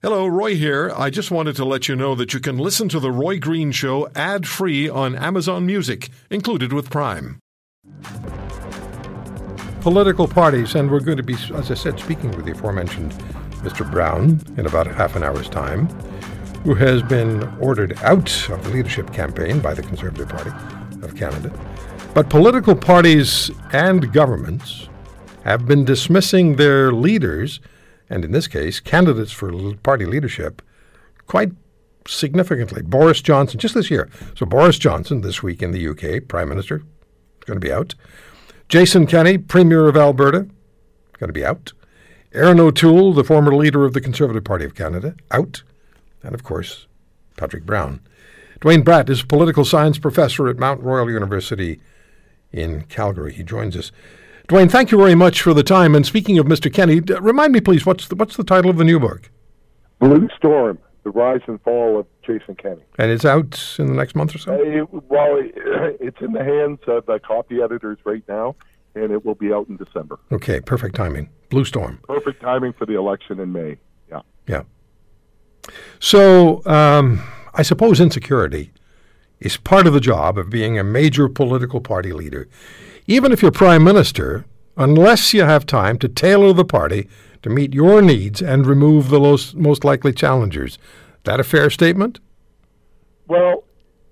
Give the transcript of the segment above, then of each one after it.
Hello, Roy here. I just wanted to let you know that you can listen to The Roy Green Show ad free on Amazon Music, included with Prime. Political parties, and we're going to be, as I said, speaking with the aforementioned Mr. Brown in about half an hour's time, who has been ordered out of the leadership campaign by the Conservative Party of Canada. But political parties and governments have been dismissing their leaders and in this case, candidates for party leadership quite significantly. Boris Johnson, just this year. So, Boris Johnson, this week in the UK, Prime Minister, going to be out. Jason Kenney, Premier of Alberta, going to be out. Erin O'Toole, the former leader of the Conservative Party of Canada, out. And of course, Patrick Brown. Duane Bratt is a political science professor at Mount Royal University in Calgary. He joins us. Duane, thank you very much for the time. And speaking of Mr. Kenney, remind me, please, what's the, what's the title of the new book? Blue Storm, The Rise and Fall of Jason Kenney. And it's out in the next month or so? Uh, it, well, it, it's in the hands of the copy editors right now, and it will be out in December. Okay, perfect timing. Blue Storm. Perfect timing for the election in May. Yeah. Yeah. So um, I suppose insecurity is part of the job of being a major political party leader even if you're prime minister, unless you have time to tailor the party to meet your needs and remove the most, most likely challengers. That a fair statement? Well,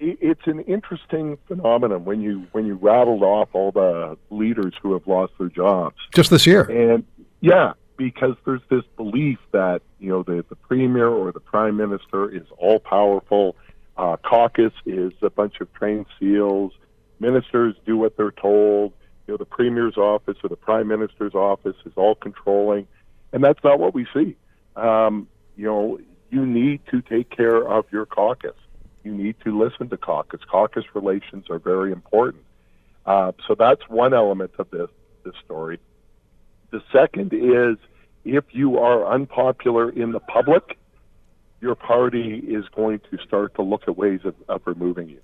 it's an interesting phenomenon when you when you rattled off all the leaders who have lost their jobs just this year. And yeah, because there's this belief that you know the the premier or the prime minister is all powerful. Uh, caucus is a bunch of trained seals ministers do what they're told. You know, the premier's office or the prime minister's office is all controlling, and that's not what we see. Um, you know, you need to take care of your caucus. You need to listen to caucus. Caucus relations are very important. Uh, so that's one element of this this story. The second is if you are unpopular in the public, your party is going to start to look at ways of, of removing you.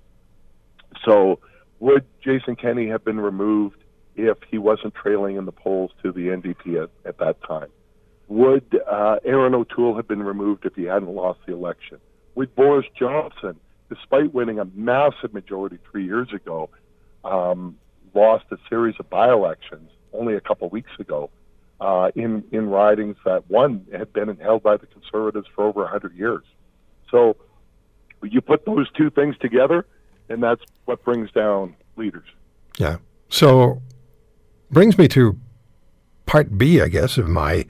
So would Jason Kenney have been removed if he wasn't trailing in the polls to the NDP at, at that time? Would uh, Erin O'Toole have been removed if he hadn't lost the election? Would Boris Johnson, despite winning a massive majority three years ago, um, lost a series of by-elections only a couple weeks ago uh, in in ridings that one had been held by the Conservatives for over 100 years. So you put those two things together, and that's what brings down leaders. Yeah. So brings me to part B, I guess, of my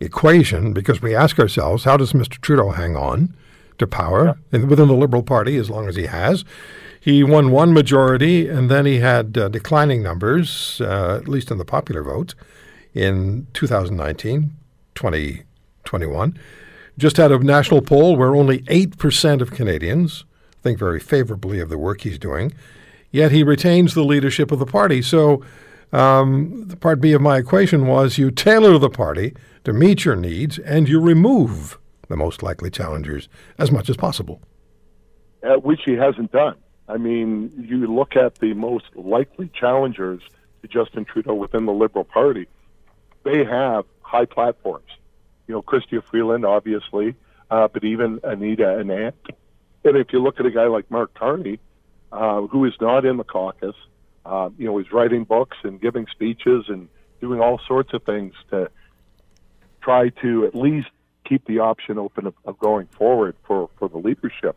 equation, because we ask ourselves, how does Mr. Trudeau hang on to power yeah. within the Liberal Party as long as he has? He won one majority, and then he had uh, declining numbers, uh, at least in the popular vote, in 2019, 2021. Just had a national poll where only 8% of Canadians think very favorably of the work he's doing, yet he retains the leadership of the party. So, um, the part B of my equation was you tailor the party to meet your needs and you remove the most likely challengers as much as possible. Uh, which he hasn't done. I mean, you look at the most likely challengers to Justin Trudeau within the Liberal Party, they have high platforms. You know, Chrystia Freeland, obviously, uh, but even Anita and Anand, and if you look at a guy like Mark Carney, uh, who is not in the caucus, uh, you know, he's writing books and giving speeches and doing all sorts of things to try to at least keep the option open of, of going forward for, for the leadership.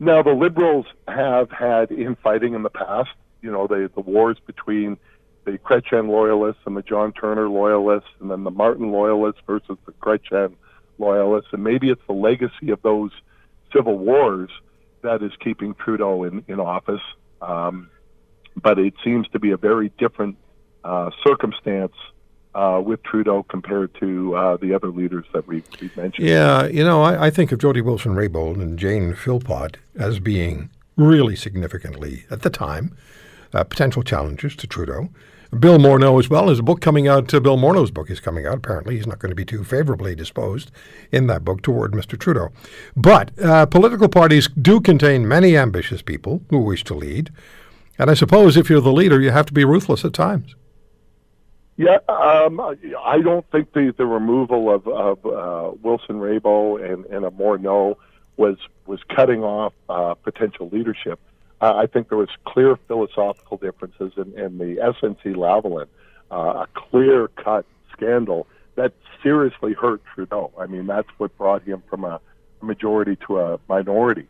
Now, the Liberals have had infighting in the past. You know, the, the wars between the Chrétien loyalists and the John Turner loyalists, and then the Martin loyalists versus the Chrétien loyalists. And maybe it's the legacy of those – civil wars that is keeping Trudeau in, in office. Um, but it seems to be a very different uh, circumstance uh, with Trudeau compared to uh, the other leaders that we've, we've mentioned. Yeah, you know, I, I think of Jody Wilson Raybould and Jane Philpott as being really significantly, at the time, uh, potential challengers to Trudeau. Bill Morneau as well. There's a book coming out. Uh, Bill Morneau's book is coming out. Apparently, he's not going to be too favorably disposed in that book toward Mr. Trudeau. But uh, political parties do contain many ambitious people who wish to lead. And I suppose if you're the leader, you have to be ruthless at times. Yeah, um, I don't think the, the removal of, of uh, Wilson Raybould and, and a Morneau was was cutting off uh, potential leadership. Uh, I think there was clear philosophical differences in, in the SNC Lavalin, uh, a clear cut scandal that seriously hurt Trudeau. I mean, that's what brought him from a majority to a minority.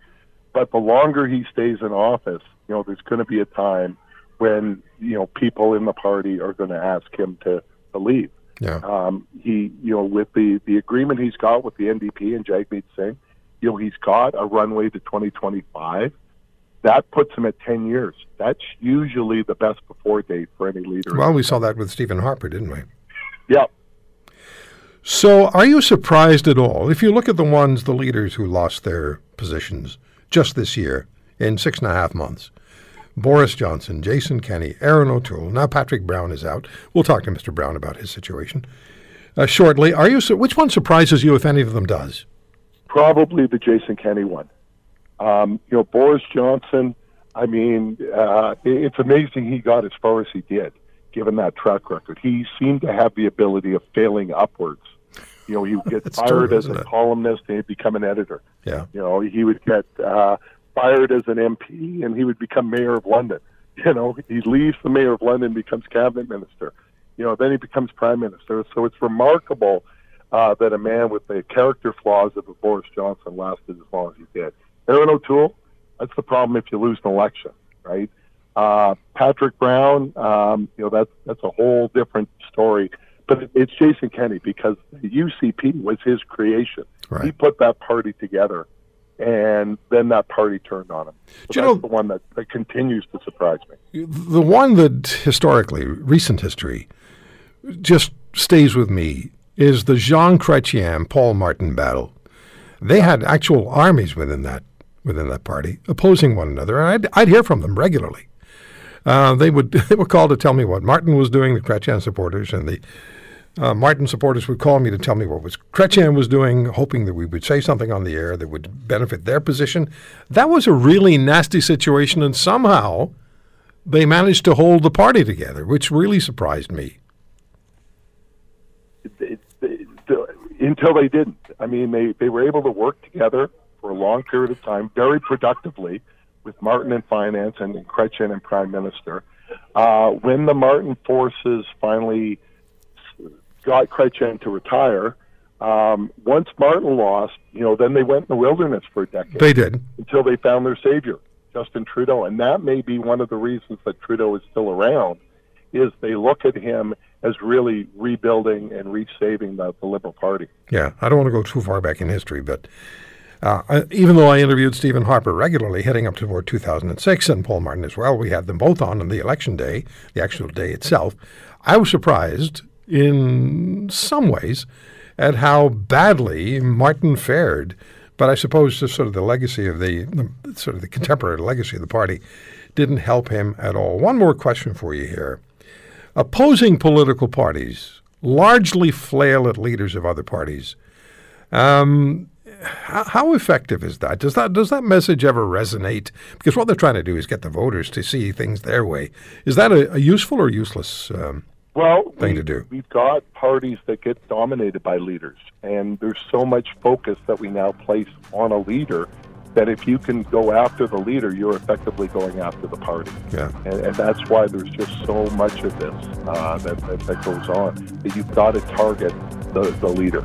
But the longer he stays in office, you know, there's going to be a time when you know people in the party are going to ask him to, to leave. Yeah. Um, he, you know, with the the agreement he's got with the NDP and Jagmeet Singh, you know, he's got a runway to 2025. That puts him at 10 years. That's usually the best before date for any leader. Well, we saw that with Stephen Harper, didn't we? Yeah. So, are you surprised at all if you look at the ones, the leaders who lost their positions just this year in six and a half months? Boris Johnson, Jason Kenney, Erin O'Toole. Now Patrick Brown is out. We'll talk to Mr. Brown about his situation uh, shortly. Are you? Which one surprises you, if any of them does? Probably the Jason Kenney one. Um, you know, Boris Johnson. I mean, uh, it's amazing he got as far as he did, given that track record. He seemed to have the ability of failing upwards. You know, he would get fired true, as a it? columnist and he'd become an editor. Yeah. You know, he would get uh, fired as an MP and he would become mayor of London. You know, he leaves the mayor of London, becomes cabinet minister. You know, then he becomes prime minister. So it's remarkable uh, that a man with the character flaws of a Boris Johnson lasted as long as he did. Erin O'Toole, that's the problem if you lose an election, right? Uh, Patrick Brown, um, you know, that's that's a whole different story. But it's Jason Kenney because the UCP was his creation. Right. He put that party together, and then that party turned on him. So you know- the one that, that continues to surprise me. The one that historically, recent history, just stays with me is the Jean Chrétien Paul Martin battle. They had actual armies within that within that party opposing one another, and I'd, I'd hear from them regularly. Uh, they would they would call to tell me what Martin was doing, the Chrétien supporters, and the uh, Martin supporters would call me to tell me what was Chrétien was doing, hoping that we would say something on the air that would benefit their position. That was a really nasty situation, and somehow they managed to hold the party together, which really surprised me. it, it, it, until they didn't. I mean, they, they were able to work together for a long period of time, very productively, with Martin in finance and Chrétien in prime minister. Uh, when the Martin forces finally got Chrétien to retire, um, once Martin lost, you know, then they went in the wilderness for a decade They did. until they found their savior, Justin Trudeau. And that may be one of the reasons that Trudeau is still around, is they look at him as really rebuilding and resaving the, the Liberal Party. Yeah, I don't want to go too far back in history, but uh, even though I interviewed Stephen Harper regularly heading up toward 2006 and Paul Martin as well, we had them both on on the election day, the actual day itself. I was surprised in some ways at how badly Martin fared. But I suppose just sort of the legacy of the, the sort of the contemporary legacy of the party didn't help him at all. One more question for you here. Opposing political parties largely flail at leaders of other parties. Um, how effective is that? Does that does that message ever resonate? Because what they're trying to do is get the voters to see things their way. Is that a, a useful or useless? Um, Well, Thing we, to do. We've got parties that get dominated by leaders, and there's so much focus that we now place on a leader that if you can go after the leader, you're effectively going after the party. yeah. And, and that's why there's just so much of this uh, that, that, that goes on. That you've got to target the, the leader.